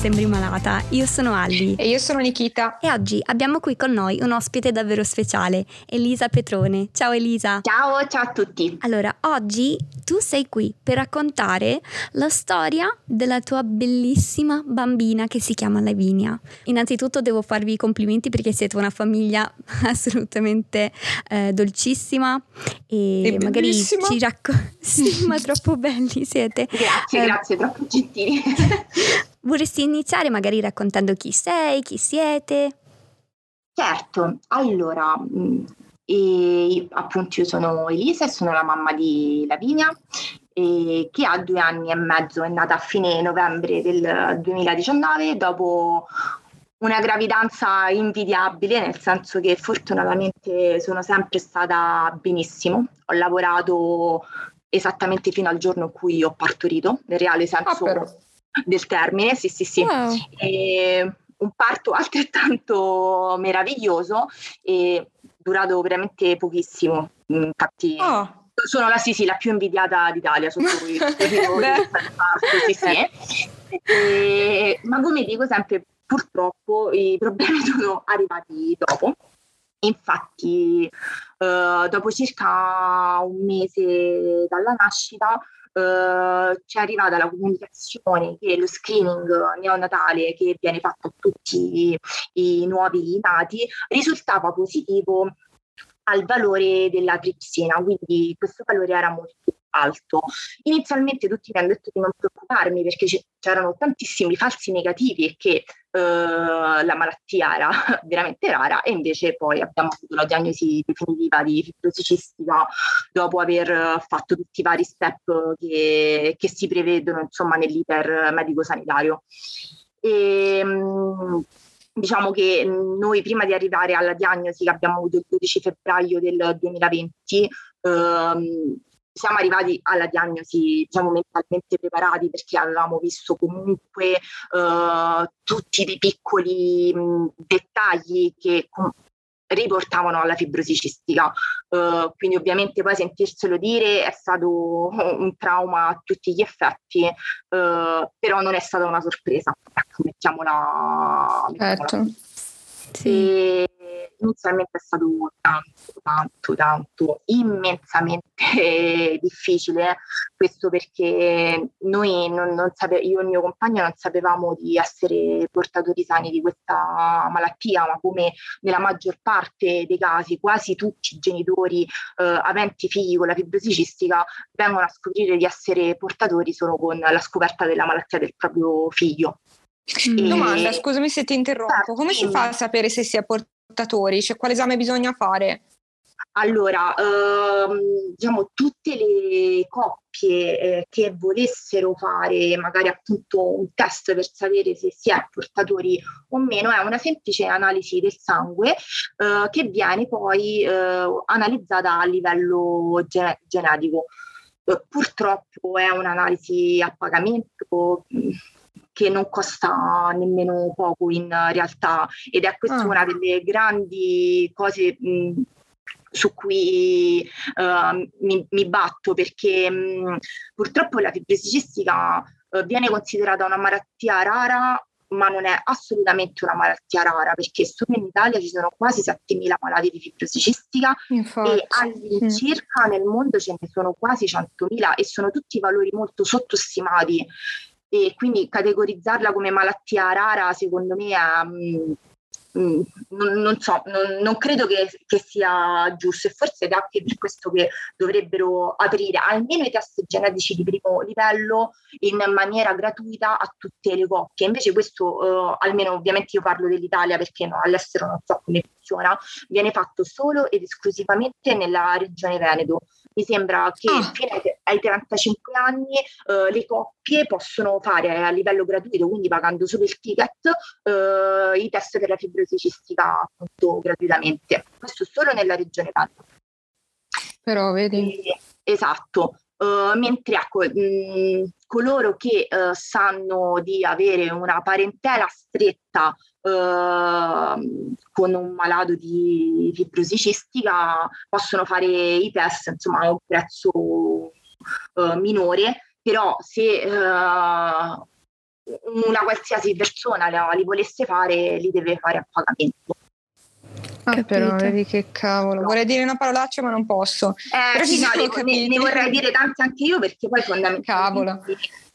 sembri malata. Io sono Alli. E io sono Nikita. E oggi abbiamo qui con noi un ospite davvero speciale, Elisa Petrone. Ciao Elisa. Ciao, ciao a tutti. Allora, oggi tu sei qui per raccontare la storia della tua bellissima bambina che si chiama Lavinia. Innanzitutto devo farvi i complimenti perché siete una famiglia assolutamente eh, dolcissima e, e magari bellissima. ci racconti... sì, ma troppo belli siete. Grazie, Eh, grazie, troppo gentili. Vorresti iniziare magari raccontando chi sei, chi siete? certo, allora, mh, e, appunto io sono Elisa e sono la mamma di Lavinia e che ha due anni e mezzo, è nata a fine novembre del 2019 dopo una gravidanza invidiabile, nel senso che fortunatamente sono sempre stata benissimo, ho lavorato esattamente fino al giorno in cui ho partorito, nel reale Ah, senso però. Del termine, sì sì sì. Wow. E un parto altrettanto meraviglioso e durato veramente pochissimo. Infatti, Ah, sono la, sì, sì, la più invidiata d'Italia sotto del parto, sì, sì. E- ma come dico sempre, purtroppo i problemi sono arrivati dopo. Infatti, eh, dopo circa un mese dalla nascita, eh, ci è arrivata la comunicazione che lo screening neonatale che viene fatto a tutti i nuovi nati risultava positivo al valore della tripsina, quindi questo valore era molto alto. Inizialmente tutti mi hanno detto di non preoccuparmi perché c'erano tantissimi falsi negativi e che eh, la malattia era veramente rara e invece poi abbiamo avuto la diagnosi definitiva di fibrosi cistica dopo aver eh, fatto tutti i vari step che, che si prevedono insomma nell'iter medico-sanitario. E, mh, diciamo che noi prima di arrivare alla diagnosi che abbiamo avuto il 12 febbraio del 2020 ehm, siamo arrivati alla diagnosi diciamo mentalmente preparati perché avevamo visto comunque eh, tutti dei piccoli mh, dettagli che com- riportavano alla fibrosi cistica Uh, quindi ovviamente poi sentirselo dire è stato un trauma a tutti gli effetti, uh, però non è stata una sorpresa, ecco, mettiamola, mettiamola certo. Sì. e inizialmente è stato tanto, tanto, tanto, immensamente difficile, questo perché noi non, non sape- io e il mio compagno non sapevamo di essere portatori sani di questa malattia, ma come nella maggior parte dei casi, quasi tutti i genitori eh, aventi figli con la fibrosi cistica vengono a scoprire di essere portatori solo con la scoperta della malattia del proprio figlio. Mm. E- Domanda, scusami se ti interrompo. Certo, Come si dimmi. fa a sapere se si è portatori? Cioè, quale esame bisogna fare? Allora, ehm, diciamo tutte le coppie eh, che volessero fare magari appunto un test per sapere se si è portatori o meno è una semplice analisi del sangue eh, che viene poi eh, analizzata a livello gene- genetico. Eh, purtroppo è un'analisi a pagamento mh, che non costa nemmeno poco in realtà ed è questa Ah. una delle grandi cose mh, su cui eh, mi, mi batto perché mh, purtroppo la fibrosi cistica eh, viene considerata una malattia rara ma non è assolutamente una malattia rara perché solo in Italia ci sono quasi 7.000 malati di fibrosi cistica Infatti. e all'incirca nel mondo ce ne sono quasi 100.000 e sono tutti valori molto sottostimati e quindi categorizzarla come malattia rara secondo me è, mm, mm, non, non so, non, non credo che, che sia giusto e forse è anche per questo che dovrebbero aprire almeno i test genetici di primo livello in maniera gratuita a tutte le coppie. Invece questo, eh, almeno ovviamente io parlo dell'Italia perché no, all'estero non so come funziona, viene fatto solo ed esclusivamente nella regione Veneto. Mi sembra che Ah. fino ai, ai 35 anni eh, le coppie possono fare a livello gratuito, quindi pagando solo il ticket, eh, i test per la fibrosi cistica appunto gratuitamente. Questo solo nella regione Veneto. Però, vedi. Eh, Esatto. Eh, mentre ecco, mh, coloro che eh, sanno di avere una parentela stretta eh, con un malato di fibrosi cistica possono fare i test insomma a un prezzo eh, minore, però se eh, una qualsiasi persona li volesse fare, li deve fare a pagamento. Ah, però vedi che cavolo. Vorrei dire una parolaccia, ma non posso. Eh, sì, no, ne, ne, vorrei dire tante anche io perché poi fondamentalmente cavolo.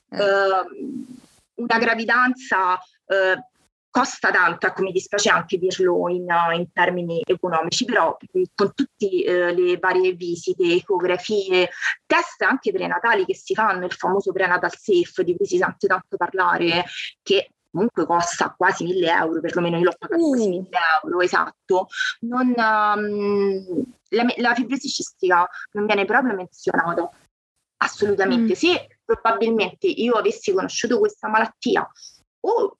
Uh, una gravidanza uh, costa tanto, ecco mi dispiace anche dirlo in, in termini economici, però con tutte uh, le varie visite, ecografie, test anche prenatali che si fanno, il famoso prenatal safe di cui si sente tanto parlare, che comunque costa quasi 1000 euro, perlomeno io l'ho pagato quasi 1000 euro, esatto. Non, um, la, la, fibrosi cistica non viene proprio menzionata, assolutamente. Mm. Se probabilmente io avessi conosciuto questa malattia o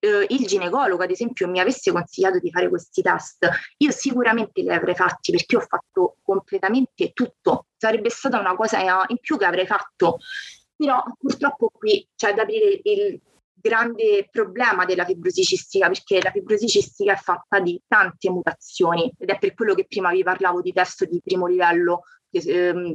eh, il ginecologo, ad esempio, mi avesse consigliato di fare questi test, io sicuramente li avrei fatti perché ho fatto completamente tutto. Sarebbe stata una cosa in più che avrei fatto. Però purtroppo qui c'è da aprire il grande problema della fibrosi cistica perché la fibrosi cistica è fatta di tante mutazioni ed è per quello che prima vi parlavo di test di primo livello ehm,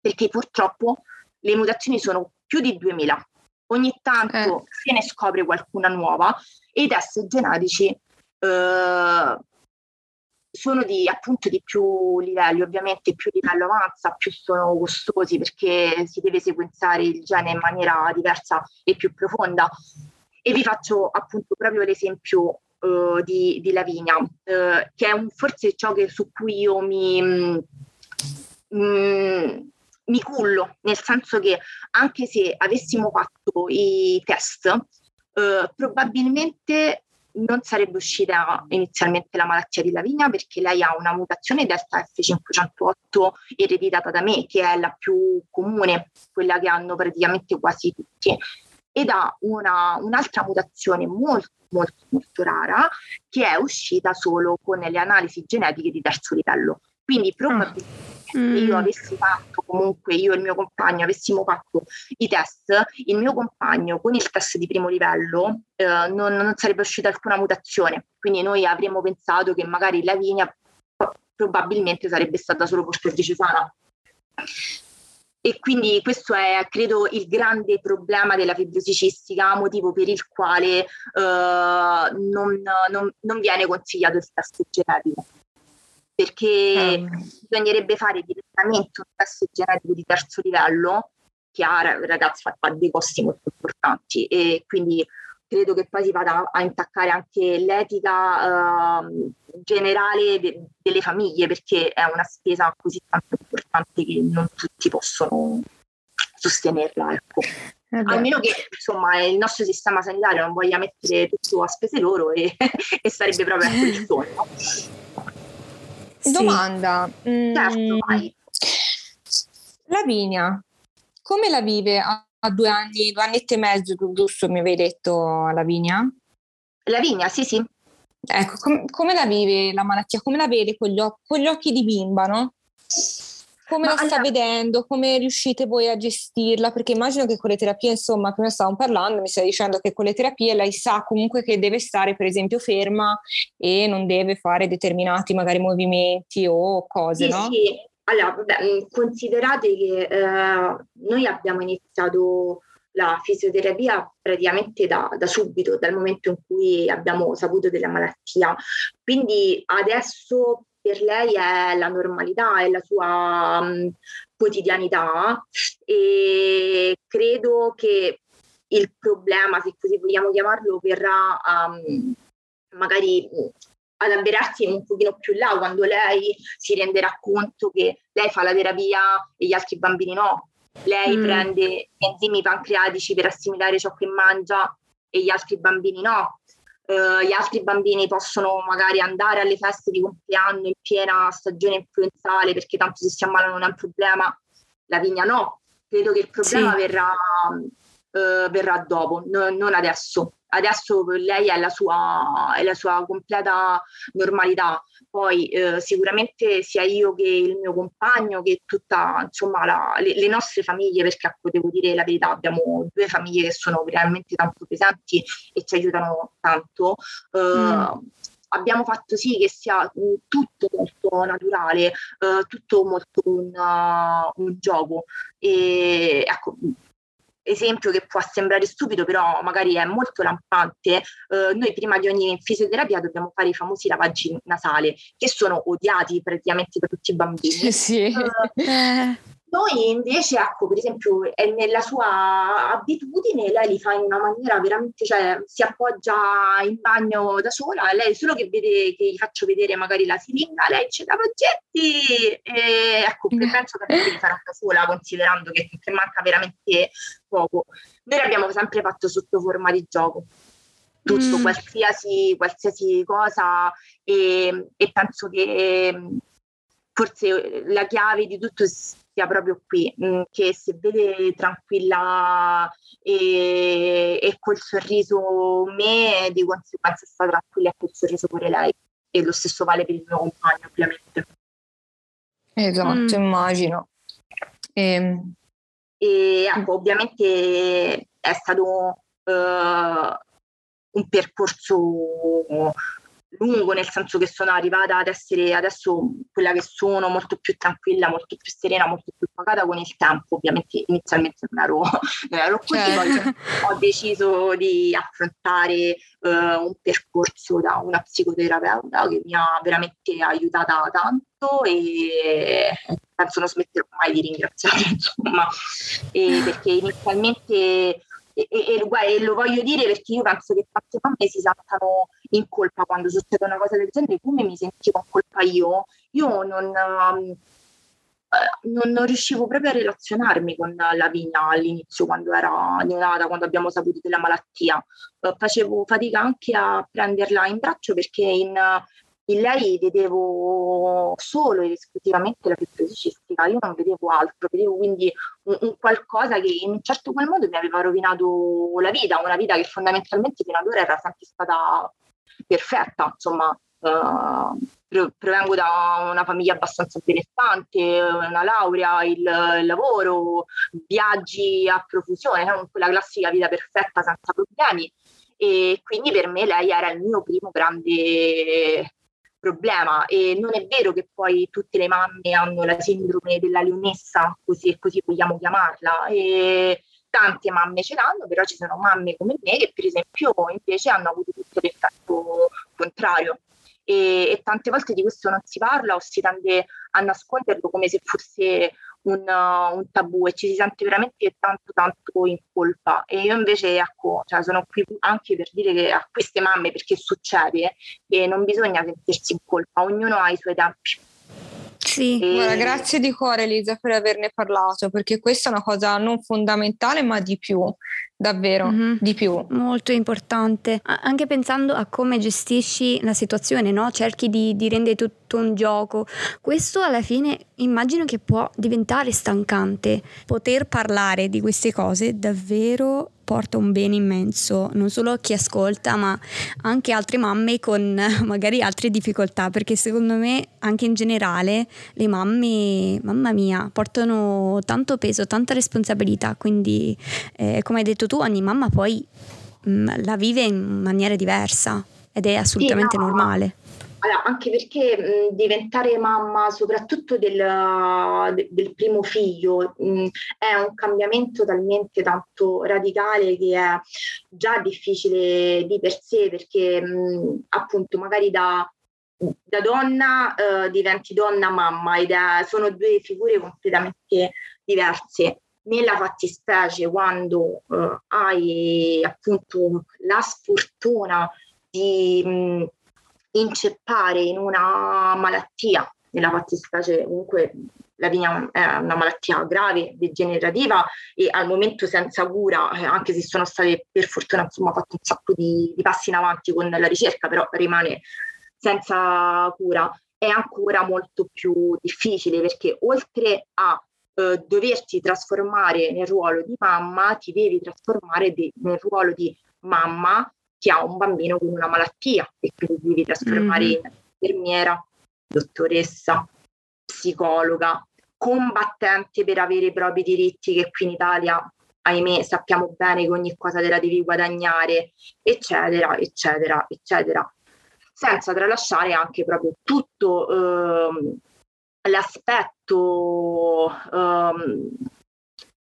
perché purtroppo le mutazioni sono più di 2000 ogni tanto eh. se ne scopre qualcuna nuova e i test genetici eh, sono di appunto di più livelli, ovviamente più livello avanza, più sono costosi perché si deve sequenziare il gene in maniera diversa e più profonda. E vi faccio appunto proprio l'esempio uh, di, di, Lavinia, uh, che è un, forse ciò che, su cui io mi, mm, mi cullo, nel senso che anche se avessimo fatto i test, uh, probabilmente non sarebbe uscita inizialmente la malattia di Lavinia perché lei ha una mutazione delta F508 ereditata da me, che è la più comune, quella che hanno praticamente quasi tutti, ed ha una, un'altra mutazione molto, molto, molto rara che è uscita solo con le analisi genetiche di terzo livello. Quindi probabilmente se io mm. avessi fatto comunque, io e il mio compagno avessimo fatto i test, il mio compagno con il test di primo livello eh, non, non, sarebbe uscita alcuna mutazione. Quindi noi avremmo pensato che magari Lavinia probabilmente sarebbe stata solo portatrice sana. E quindi questo è, credo, il grande problema della fibrosi cistica, motivo per il quale eh, non, non, non viene consigliato il test genetico perché um. bisognerebbe fare direttamente un test genetico di terzo livello che ha ragazzi fa dei costi molto importanti e quindi credo che poi si vada a intaccare anche l'etica uh, generale de- delle famiglie perché è una spesa così tanto importante che non tutti possono sostenerla ecco. Eh a meno che insomma il nostro sistema sanitario non voglia mettere tutto a spese loro e, e sarebbe proprio il sogno sì. Domanda. Certo, mm, vai. Lavinia, come la vive a, a due anni, due anni e mezzo, giusto mi avevi detto Lavinia? Lavinia, sì, sì. Ecco, com- come la vive la malattia? Come la vede con gli, o- con gli occhi di bimba, no? Come Ma la sta allora... vedendo, come riuscite voi a gestirla, perché immagino che con le terapie, insomma, prima stavamo parlando, mi stai dicendo che con le terapie lei sa comunque che deve stare per esempio ferma e non deve fare determinati magari movimenti o cose, sì, no? Sì, allora, vabbè, mm, considerate che eh, noi abbiamo iniziato la fisioterapia praticamente da, da, subito, dal momento in cui abbiamo saputo della malattia. Quindi adesso per lei è la normalità, è la sua um, quotidianità e credo che il problema, se così vogliamo chiamarlo, verrà um, magari ad avverarsi un pochino più là quando lei si renderà conto che lei fa la terapia e gli altri bambini no. Lei mm. prende enzimi pancreatici per assimilare ciò che mangia e gli altri bambini no eh, gli altri bambini possono magari andare alle feste di compleanno in piena stagione influenzale perché tanto se si ammalano non è un problema, la vigna no. Credo che il problema sì. verrà, eh, verrà dopo, no, non adesso adesso lei è la sua, è la sua completa normalità. Poi eh, sicuramente sia io che il mio compagno, che tutta insomma la, le, le, nostre famiglie, perché ecco, devo dire la verità, abbiamo due famiglie che sono veramente tanto presenti e ci aiutano tanto. Eh, mm. Abbiamo fatto sì che sia tutto molto naturale, eh, tutto molto un, uh, un gioco. E ecco, esempio che può sembrare stupido, però magari è molto lampante, eh, noi prima di ogni fisioterapia dobbiamo fare i famosi lavaggi nasali, che sono odiati praticamente da tutti i bambini. Sì. Uh, noi invece, ecco, per esempio, nella sua abitudine, lei li fa in una maniera veramente, cioè si appoggia in bagno da sola, lei solo che vede che gli faccio vedere magari la siringa, lei dice Lavoggetti! E ecco, penso che li farà da sola, considerando che, che manca veramente poco. Noi l'abbiamo sempre fatto sotto forma di gioco tutto, mm. qualsiasi, qualsiasi, cosa e, e, penso che forse la chiave di tutto sia proprio qui, mh, mm, che se vede tranquilla e, e col sorriso me, di conseguenza sta tranquilla e col sorriso pure lei. E lo stesso vale per il mio compagno, ovviamente. Esatto, mm. immagino. E, ehm. e ecco, ovviamente è stato uh, un percorso lungo, nel senso che sono arrivata ad essere adesso quella che sono, molto più tranquilla, molto più serena, molto più pagata con il tempo. Ovviamente inizialmente non ero, non ero così, certo. poi ho deciso di affrontare uh, un percorso da una psicoterapeuta che mi ha veramente aiutata tanto e penso non smetterò mai di ringraziare, insomma, e perché inizialmente e, e, e, lo voglio dire perché io penso che tante mamme si sentano in colpa quando succede una cosa del genere, come mi sentivo in colpa io, io non, um, non, non, riuscivo proprio a relazionarmi con Lavinia all'inizio quando era neonata, quando abbiamo saputo della malattia. Uh, facevo fatica anche a prenderla in braccio perché in, in lei vedevo solo ed esclusivamente la fibrosi cistica, io non vedevo altro, vedevo quindi un, un, qualcosa che in un certo qual modo mi aveva rovinato la vita, una vita che fondamentalmente fino ad ora era sempre stata perfetta, insomma. Uh, provengo da una famiglia abbastanza benestante, una laurea, il, il lavoro, viaggi a profusione, no? quella classica vita perfetta senza problemi e quindi per me lei era il mio primo grande problema e non è vero che poi tutte le mamme hanno la sindrome della leonessa, così e così vogliamo chiamarla. E tante mamme ce l'hanno, però ci sono mamme come me che per esempio invece hanno avuto tutto l'effetto contrario. E, e, tante volte di questo non si parla o si tende a nasconderlo come se fosse un, un, tabù e ci si sente veramente tanto tanto in colpa e io invece ecco cioè sono qui anche per dire che a queste mamme perché succede che non bisogna sentirsi in colpa ognuno ha i suoi tempi sì. E... Guarda, grazie di cuore Elisa per averne parlato, perché questa è una cosa non fondamentale, ma di più, davvero, mm-hmm. di più. Molto importante, anche pensando a come gestisci la situazione, no? Cerchi di, di rendere tutto un gioco. Questo alla fine immagino che può diventare stancante. Poter parlare di queste cose davvero porta un bene immenso, non solo a chi ascolta, ma anche altre mamme con magari altre difficoltà, perché secondo me anche in generale le mamme, mamma mia, portano tanto peso, tanta responsabilità, quindi eh, come hai detto tu, ogni mamma poi mh, mm, la vive in maniera diversa ed è assolutamente sì, no, normale. Allora, anche perché mh, diventare mamma, soprattutto del, de, del primo figlio, mh, è un cambiamento talmente tanto radicale che è già difficile di per sé, perché mh, appunto magari da, da donna eh, diventi donna mamma ed è, sono due figure completamente diverse. Nella fattispecie, quando eh, hai appunto la sfortuna di inceppare in una malattia, nella fattispecie comunque la vigna è una malattia grave, degenerativa e al momento senza cura, eh, anche se sono state per fortuna insomma fatto un sacco di, di passi in avanti con la ricerca, però rimane senza cura, è ancora molto più difficile perché oltre a eh, doverti trasformare nel ruolo di mamma, ti devi trasformare di, nel ruolo di mamma che ha un bambino con una malattia e quindi devi trasformare mm-hmm. in infermiera, dottoressa, psicologa, combattente per avere i propri diritti che qui in Italia, ahimè, sappiamo bene che ogni cosa te la devi guadagnare, eccetera, eccetera, eccetera. Senza tralasciare anche proprio tutto ehm, l'aspetto ehm,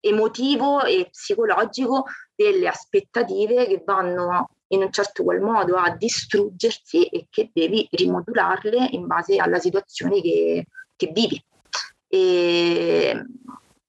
emotivo e psicologico delle aspettative che vanno in un certo qual modo a distruggersi e che devi rimodularle in base alla situazione che, che vivi. E,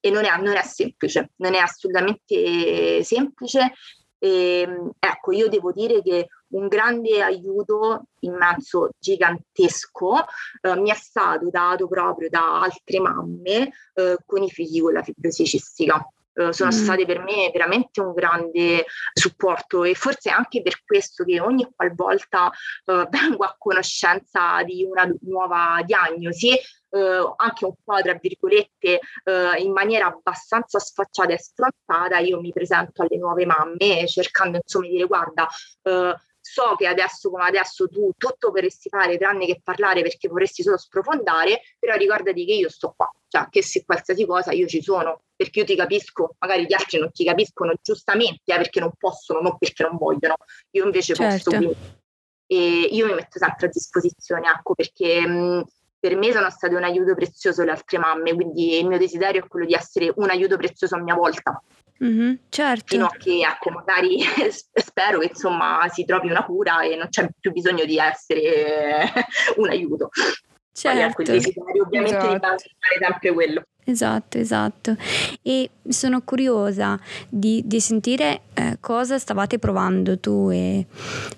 e non, è, non è semplice, non è assolutamente semplice. E, ecco, io devo dire che un grande aiuto immenso, gigantesco, eh, mi è stato dato proprio da altre mamme eh, con i figli con la fibrosi cistica. Uh, sono mm. state per me veramente un grande supporto e forse anche per questo che ogni qualvolta uh, vengo a conoscenza di una nuova diagnosi, uh, anche un po' tra virgolette in maniera abbastanza sfacciata e sfrontata, io mi presento alle nuove mamme cercando insomma di dire guarda so che adesso come adesso tu tutto vorresti fare tranne che parlare perché vorresti solo sprofondare, però ricordati che io sto qua, cioè che se qualsiasi cosa io ci sono, perché io ti capisco, magari gli altri non ti capiscono giustamente, eh, perché non possono, non perché non vogliono, io invece certo. posso. Quindi. E io mi metto sempre a disposizione, ecco, perché mh, per me sono state un aiuto prezioso le altre mamme, quindi il mio desiderio è quello di essere un aiuto prezioso a mia volta. Mm-hmm, certo. Fino a che ecco, magari spero che insomma si trovi una cura e non c'è più bisogno di essere un aiuto. Certo. Poi, ecco, desiderio ovviamente esatto. rimane sempre quello. Esatto, esatto. E sono curiosa di, di sentire eh, cosa stavate provando tu e,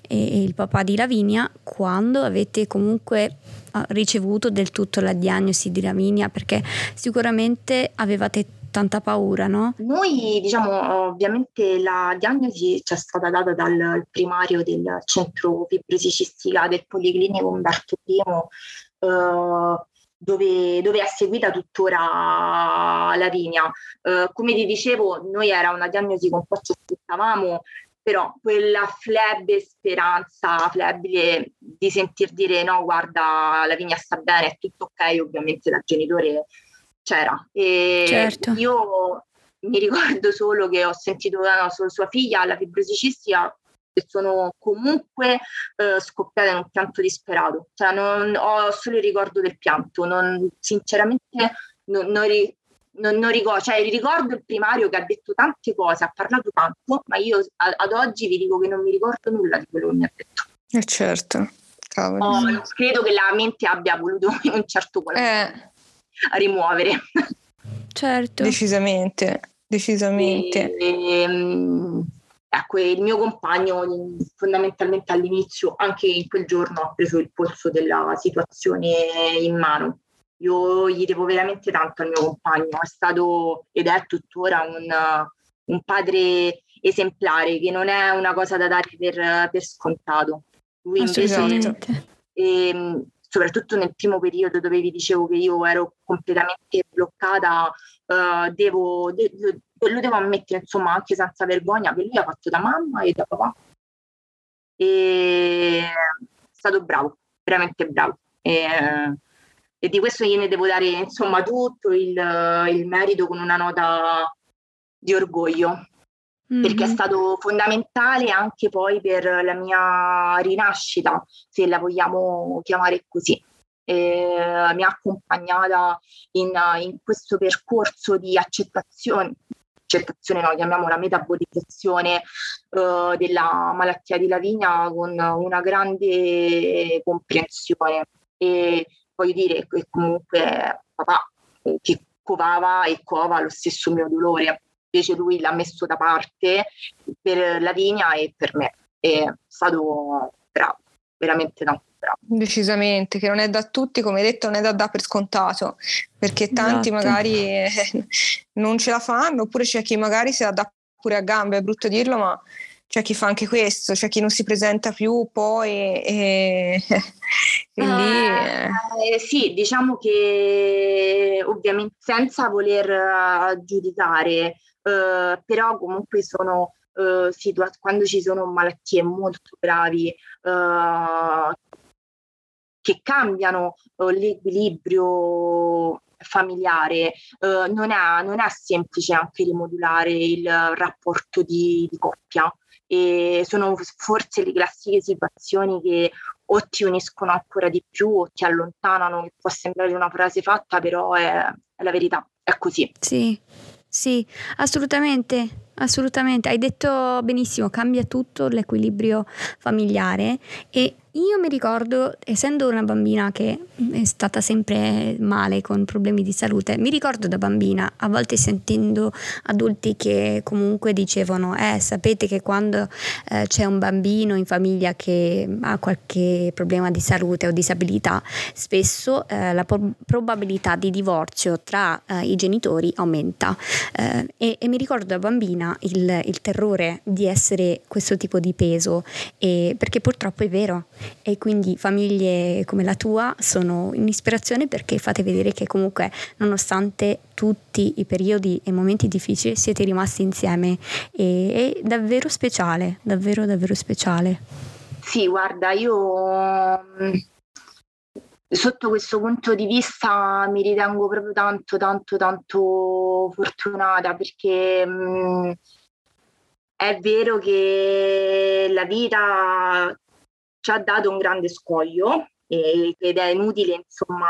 e, e, il papà di Lavinia quando avete comunque ah, ricevuto del tutto la diagnosi di Lavinia, perché sicuramente avevate tanta paura, no? Noi, diciamo, ovviamente la diagnosi ci è stata data dal primario del centro fibrosi cistica del Policlinico Umberto I, eh, dove, dove, è seguita tuttora Lavinia. Eh, come ti dicevo, noi era una diagnosi che un po' ci aspettavamo, però quella flebbe speranza, flebile di sentir dire no, guarda, Lavinia sta bene, è tutto ok, ovviamente da genitore c'era. E certo. Io mi ricordo solo che ho sentito no, sua figlia alla fibrosi cistica e sono comunque eh, scoppiata in un pianto disperato. Cioè, non, ho solo il ricordo del pianto, non, sinceramente non, non, ri, non, ricordo, cioè ricordo il primario che ha detto tante cose, ha parlato tanto, ma io a, ad oggi vi dico che non mi ricordo nulla di quello che mi ha detto. Eh certo, oh, credo che la mente abbia voluto in un certo qual eh. A rimuovere. Certo. Decisamente, decisamente. E, e, um, ecco, il mio compagno fondamentalmente all'inizio, anche in quel giorno, ha preso il polso della situazione in mano. Io gli devo veramente tanto al mio compagno, è stato ed è tuttora un, un padre esemplare, che non è una cosa da dare per, per scontato. Lui invece, e, soprattutto nel primo periodo dove vi dicevo che io ero completamente bloccata, uh, devo, de- lo devo ammettere insomma anche senza vergogna che lui ha fatto da mamma e da papà e è stato bravo veramente bravo e, e di questo gliene devo dare insomma tutto il, il merito con una nota di orgoglio. Perché è stato fondamentale anche poi per la mia rinascita se la vogliamo chiamare così. Eh, mi ha accompagnata in, in, questo percorso di accettazione, accettazione no, chiamiamola metabolizzazione uh, della malattia di Lavinia con una grande comprensione. E voglio dire che comunque papà che covava e cova lo stesso mio dolore invece lui l'ha messo da parte per Lavinia e per me è stato bravo veramente tanto bravo. Decisamente, che non è da tutti, come hai detto, non è da dare per scontato, perché tanti esatto. magari eh, non ce la fanno, oppure c'è chi magari se la dà pure a gambe, è brutto dirlo, ma c'è chi fa anche questo, c'è chi non si presenta più poi e, e lì... Eh, sì, diciamo che ovviamente senza voler uh, giudicare, uh, però comunque sono uh, situa- quando ci sono malattie molto gravi che cambiano uh, l'equilibrio familiare, uh, non, è, non, è, semplice anche rimodulare il rapporto di, di coppia e sono forse le classiche situazioni che o ti uniscono ancora di più o ti allontanano, può sembrare una frase fatta, però è, è la verità, è così. Sì, sì, assolutamente. Assolutamente, hai detto benissimo, cambia tutto l'equilibrio familiare e io mi ricordo, essendo una bambina che è stata sempre male con problemi di salute, mi ricordo da bambina a volte sentendo adulti che comunque dicevano, eh sapete che quando eh, c'è un bambino in famiglia che ha qualche problema di salute o disabilità, spesso eh, la po- probabilità di divorzio tra eh, i genitori aumenta eh, e, e, mi ricordo da bambina il, il, terrore di essere questo tipo di peso, e, perché purtroppo è vero e quindi famiglie come la tua sono un'ispirazione perché fate vedere che comunque nonostante tutti i periodi e momenti difficili siete rimasti insieme e è davvero speciale, davvero davvero speciale. Sì, guarda, io mm, sotto questo punto di vista mi ritengo proprio tanto, tanto, tanto fortunata perché mh, mm, è vero che la vita ci ha dato un grande scoglio ed è inutile insomma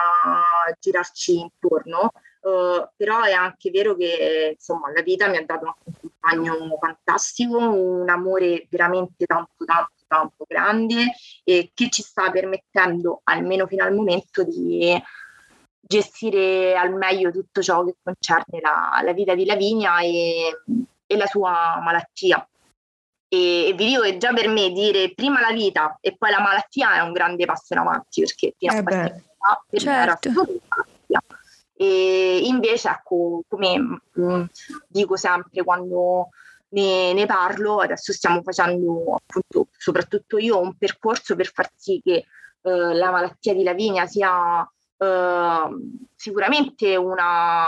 girarci intorno, uh, però è anche vero che insomma la vita mi ha dato un compagno fantastico, un amore veramente tanto tanto tanto grande e che ci sta permettendo almeno fino al momento di gestire al meglio tutto ciò che concerne la, la vita di Lavinia e, e la sua malattia e, e, vi dico che già per me dire prima la vita e poi la malattia è un grande passo in avanti perché fino a eh qualche per certo. me era malattia. E invece, ecco, come mh, mm, dico sempre quando ne, ne, parlo, adesso stiamo facendo appunto, soprattutto io, un percorso per far sì che eh, la malattia di Lavinia sia eh, sicuramente una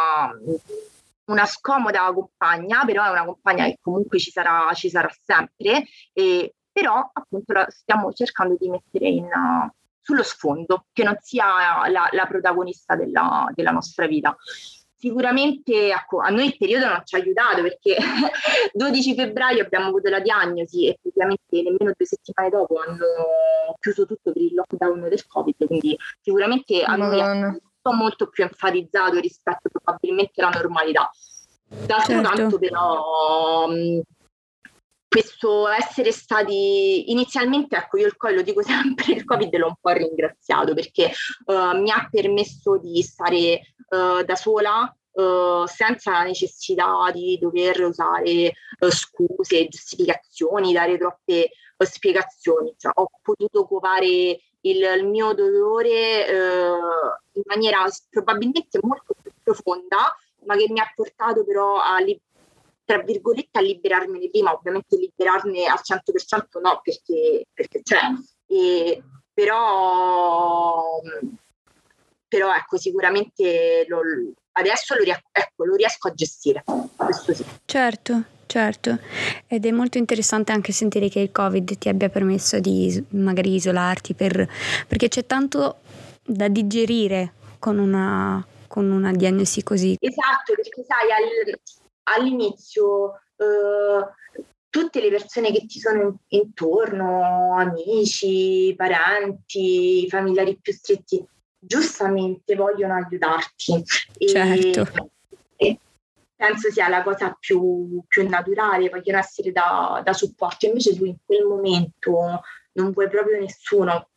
una scomoda compagna, però è una compagna che comunque ci sarà, ci sarà sempre, e, però appunto la stiamo cercando di mettere in, uh, sullo sfondo, che non sia la, la protagonista della, della, nostra vita. Sicuramente ecco, a noi il periodo non ci ha aiutato perché 12 febbraio abbiamo avuto la diagnosi e effettivamente nemmeno due settimane dopo hanno chiuso tutto per il lockdown del Covid, quindi sicuramente a noi ha molto più enfatizzato rispetto probabilmente alla normalità. D'altro certo. canto però questo essere stati inizialmente, ecco io il, lo dico sempre, il Covid l'ho un po' ringraziato perché uh, mi ha permesso di stare uh, da sola Uh, senza la necessità di dover usare uh, scuse, giustificazioni, dare troppe uh, spiegazioni. Cioè, ho potuto covare il, il mio dolore in maniera probabilmente molto più profonda, ma che mi ha portato però a, tra virgolette, a liberarmene prima, ovviamente liberarne al 100% no, perché, perché c'è, e, però, però ecco, sicuramente lo, adesso lo, ecco, lo riesco a gestire, questo sì. Certo, Certo, ed è molto interessante anche sentire che il Covid ti abbia permesso di magari isolarti per, perché c'è tanto da digerire con una, con una diagnosi così. Esatto, perché sai, all, all'inizio eh, tutte le persone che ti sono intorno, amici, parenti, familiari più stretti, giustamente vogliono aiutarti. Certo. E, penso sia la cosa più, più naturale, vogliono essere da, da, supporto, invece tu in quel momento non vuoi proprio nessuno.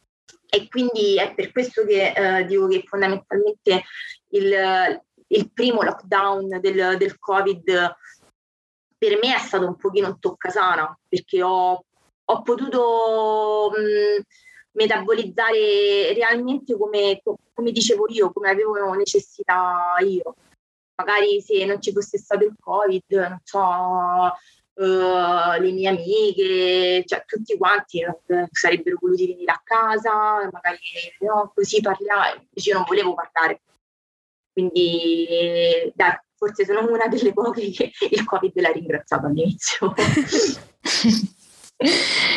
E quindi è per questo che eh, dico che fondamentalmente il, il primo lockdown del, del, Covid per me è stato un pochino un toccasana, perché ho, ho potuto mh, metabolizzare realmente come, come dicevo io, come avevo necessità io magari se non ci fosse stato il Covid, non so, uh, le mie amiche, cioè tutti quanti uh, sarebbero voluti venire a casa, magari no, così parliamo, invece io non volevo parlare. Quindi dai, forse sono una delle poche che il Covid l'ha ringraziato all'inizio.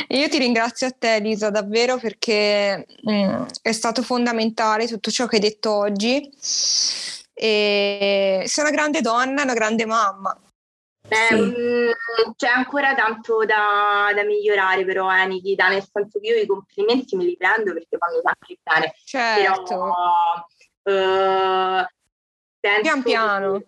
Io ti ringrazio a te Elisa davvero perché mh, mm, è stato fondamentale tutto ciò che hai detto oggi e sei una grande donna, una grande mamma. Beh, sì. mh, mm, c'è ancora tanto da, da, migliorare però, eh, Nikita, nel senso che io i complimenti me li prendo perché fanno sempre bene. Certo. Però, uh, pian piano.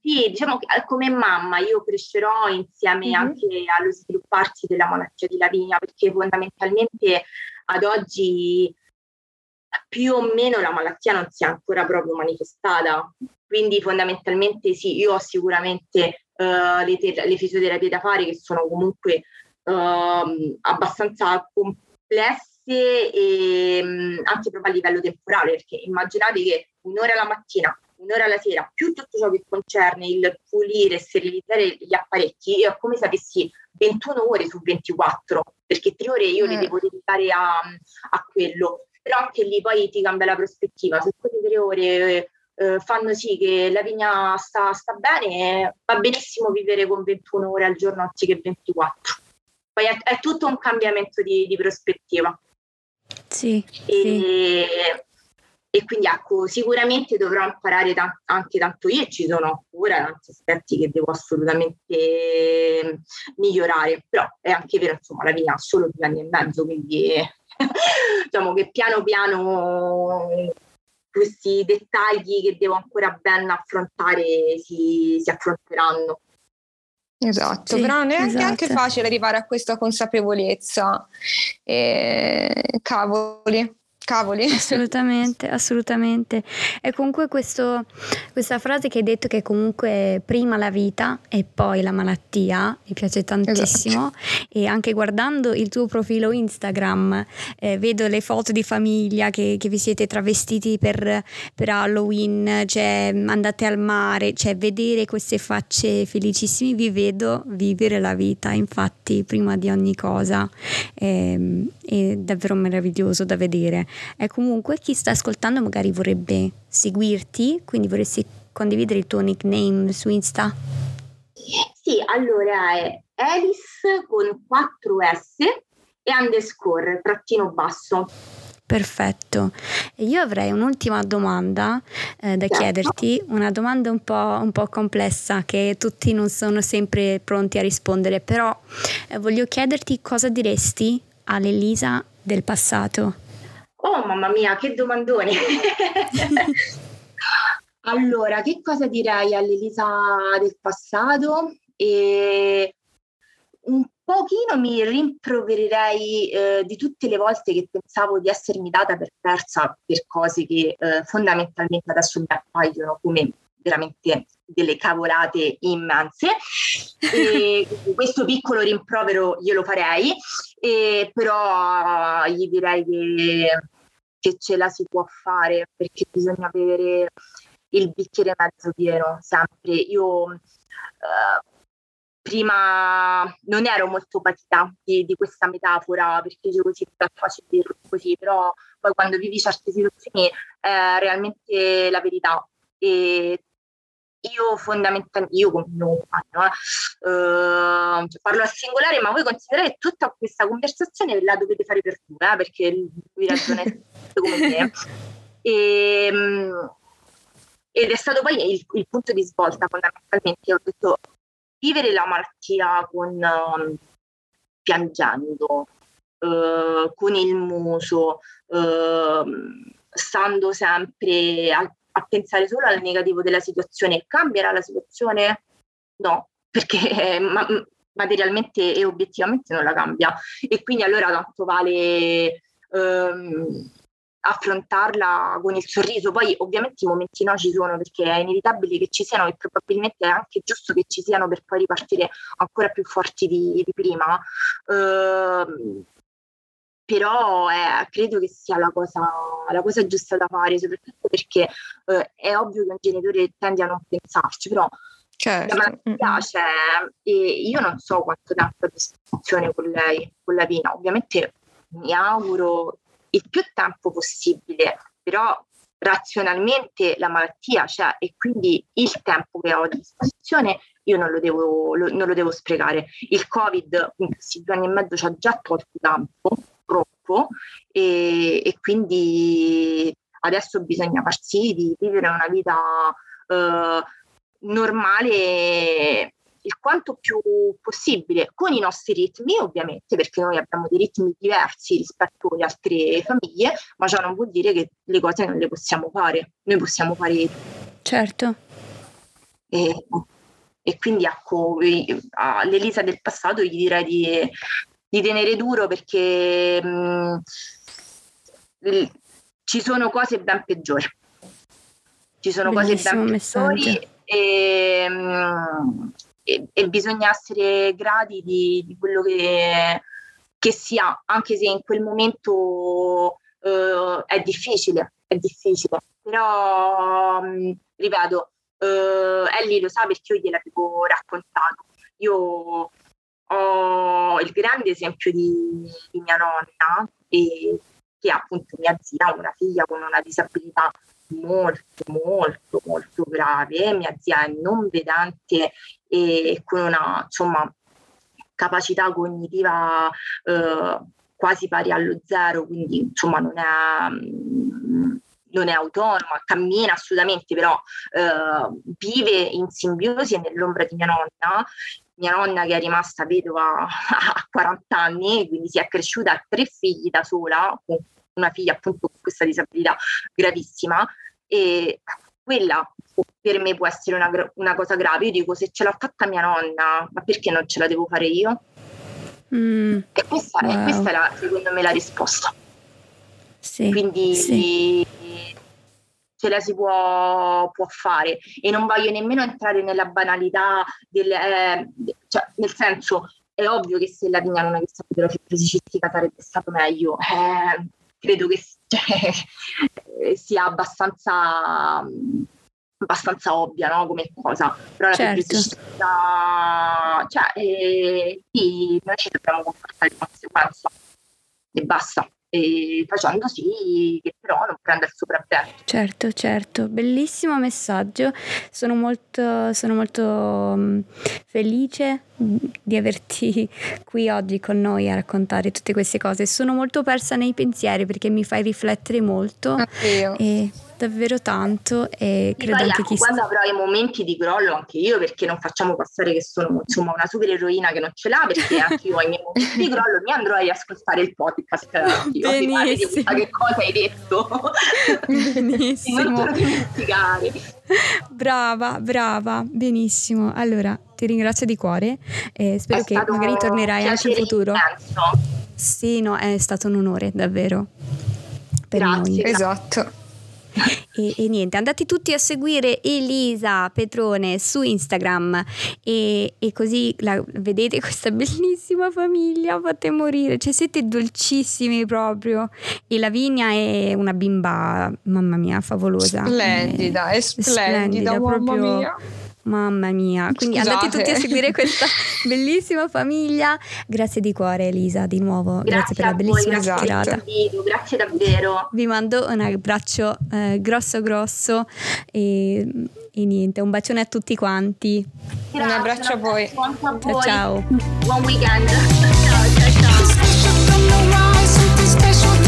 Sì, diciamo che eh, come mamma io crescerò insieme mm-hmm. anche allo svilupparsi della malattia di Lavinia, perché fondamentalmente ad oggi più o meno la malattia non si è ancora proprio manifestata. Quindi fondamentalmente sì, io ho sicuramente uh, le, ter- le, fisioterapie da fare che sono comunque uh, abbastanza complesse e um, anche proprio a livello temporale, perché immaginate che un'ora la mattina, un'ora la sera, più tutto ciò che concerne il pulire e sterilizzare gli apparecchi, è come se avessi 21 ore su 24, perché tre ore io le mm. devo dedicare a, a quello. Però anche lì poi ti cambia la prospettiva, se quelle tre ore eh, fanno sì che la vigna sta, sta, bene, va benissimo vivere con 21 ore al giorno anziché 24. Poi è, è tutto un cambiamento di, di prospettiva. Sì, e, sì. E, quindi ecco, sicuramente dovrò imparare t- anche tanto io, ci sono ancora tanti aspetti che devo assolutamente migliorare, però è anche vero, insomma, la vigna ha solo due anni e mezzo, quindi diciamo che piano piano questi dettagli che devo ancora ben affrontare si, si affronteranno. Esatto, sì, però non è esatto. anche facile arrivare a questa consapevolezza. E, cavoli, Cavoli. Assolutamente, assolutamente. E comunque questo, questa frase che hai detto che comunque prima la vita e poi la malattia, mi piace tantissimo. Esatto. E anche guardando il tuo profilo Instagram, eh, vedo le foto di famiglia che, che vi siete travestiti per, per, Halloween, cioè andate al mare, cioè vedere queste facce felicissime, vi vedo vivere la vita, infatti, prima di ogni cosa. Eh, è davvero meraviglioso da vedere. E comunque chi sta ascoltando magari vorrebbe seguirti, quindi vorresti condividere il tuo nickname su Insta? Sì, allora è Elis con 4S e underscore, trattino basso. Perfetto. Io avrei un'ultima domanda eh, da certo. chiederti, una domanda un po', un po', complessa che tutti non sono sempre pronti a rispondere, però eh, voglio chiederti cosa diresti all'Elisa del passato. Oh mamma mia, che domandone! allora, che cosa direi all'Elisa del passato? E un pochino mi rimprovererei eh, di tutte le volte che pensavo di essermi data per persa per cose che eh, fondamentalmente adesso mi appaiono come veramente delle cavolate immense. E questo piccolo rimprovero glielo farei, e però gli direi che, che ce la si può fare perché bisogna avere il bicchiere mezzo pieno sempre. Io eh, prima non ero molto patita di, di questa metafora perché dicevo così è facile dirlo così, però poi quando vivi certe situazioni è realmente la verità e io fondamentalmente, io con mio compagno, eh, uh, parlo a singolare, ma voi considerate tutta questa conversazione la dovete fare per due, eh, perché lui ragiona come me. E, um, ed è stato poi il, il, punto di svolta fondamentalmente, ho detto vivere la malattia con um, piangendo, uh, con il muso, uh, stando sempre al a pensare solo al negativo della situazione, cambierà la situazione? No, perché ma, materialmente e obiettivamente non la cambia. E quindi allora tanto vale ehm, affrontarla con il sorriso. Poi ovviamente i momenti no ci sono perché è inevitabile che ci siano e probabilmente è anche giusto che ci siano per poi ripartire ancora più forti di, di prima. Ehm, però eh, credo che sia la cosa, la cosa, giusta da fare, soprattutto perché eh, è ovvio che un genitore tende a non pensarci, però certo. la malattia c'è e io non so quanto tempo a disposizione con lei, con la Vina, ovviamente mi auguro il più tempo possibile, però razionalmente la malattia c'è e quindi il tempo che ho a disposizione io non lo devo, lo, non lo devo sprecare. Il Covid in questi due anni e mezzo ci ha già tolto tempo, troppo e, e quindi adesso bisogna far sì di vivere una vita eh, normale il quanto più possibile con i nostri ritmi ovviamente perché noi abbiamo dei ritmi diversi rispetto alle altre famiglie ma ciò non vuol dire che le cose non le possiamo fare noi possiamo fare certo. E, e quindi ecco, all'Elisa del passato gli direi di, di tenere duro perché mh, ci sono cose ben peggiori. Ci sono Bellissimo cose ben peggiori e, mh, e, e, bisogna essere grati di, di quello che, che, si ha, anche se in quel momento uh, è difficile, è difficile. Però, mh, ripeto, uh, Ellie lo sa perché io gliel'avevo raccontato. Io ho il grande esempio di, di mia nonna, e, che è appunto mia zia, una figlia con una disabilità molto, molto, molto grave. Mia zia è non vedente e con una insomma, capacità cognitiva eh, quasi pari allo zero, quindi insomma non è, mm, non è autonoma, cammina assolutamente, però eh, vive in simbiosi e nell'ombra di mia nonna mia nonna che è rimasta vedova a 40 anni, quindi si è cresciuta a tre figli da sola, con una figlia appunto con questa disabilità gravissima e quella per me può essere una, una cosa grave. Io dico se ce l'ha fatta mia nonna, ma perché non ce la devo fare io? Mm, e questa, wow. è, questa è la, secondo me la risposta. Sì, Quindi sì ce la si può, può, fare e non voglio nemmeno entrare nella banalità del, eh, cioè, nel senso è ovvio che se la vigna non avesse avuto la fibrosi cistica sarebbe stato meglio eh, credo che cioè, sia abbastanza abbastanza ovvia no? come cosa però la certo. fibrosi cistica cioè eh, sì, noi ci dobbiamo comportare di conseguenza e basta facendo sì che però non prenda il sopravvento. Certo, certo, bellissimo messaggio. Sono molto, sono molto um, felice di averti qui oggi con noi a raccontare tutte queste cose. Sono molto persa nei pensieri perché mi fai riflettere molto. Anch'io. E davvero tanto e credo poi, anche chi quando avrò i momenti di crollo anche io perché non facciamo passare che sono insomma una super eroina che non ce l'ha perché anche io ho i miei momenti di crollo mi andrò a riascoltare il podcast io, benissimo che cosa hai detto? Benissimo. Non te lo dimenticare. Brava brava benissimo. Allora ti ringrazio di cuore e spero è che magari tornerai anche in futuro. immenso. sì no è stato un onore davvero. Per Grazie. noi esatto e, e, niente, andate tutti a seguire Elisa Petrone su Instagram e, e così la, vedete questa bellissima famiglia, fate morire, cioè siete dolcissimi proprio. E Lavinia è una bimba, mamma mia, favolosa. Splendida, è, è splendida, splendida proprio. Mia Mamma mia, quindi Scusate. andate tutti a seguire questa bellissima famiglia. Grazie di cuore Elisa, di nuovo. Grazie, grazie per la bellissima voi. Grazie, grazie davvero. Vi mando un abbraccio eh, grosso grosso e, e, niente, un bacione a tutti quanti. Grazie, un abbraccio a voi. A ciao ciao. Buon weekend. ciao ciao ciao.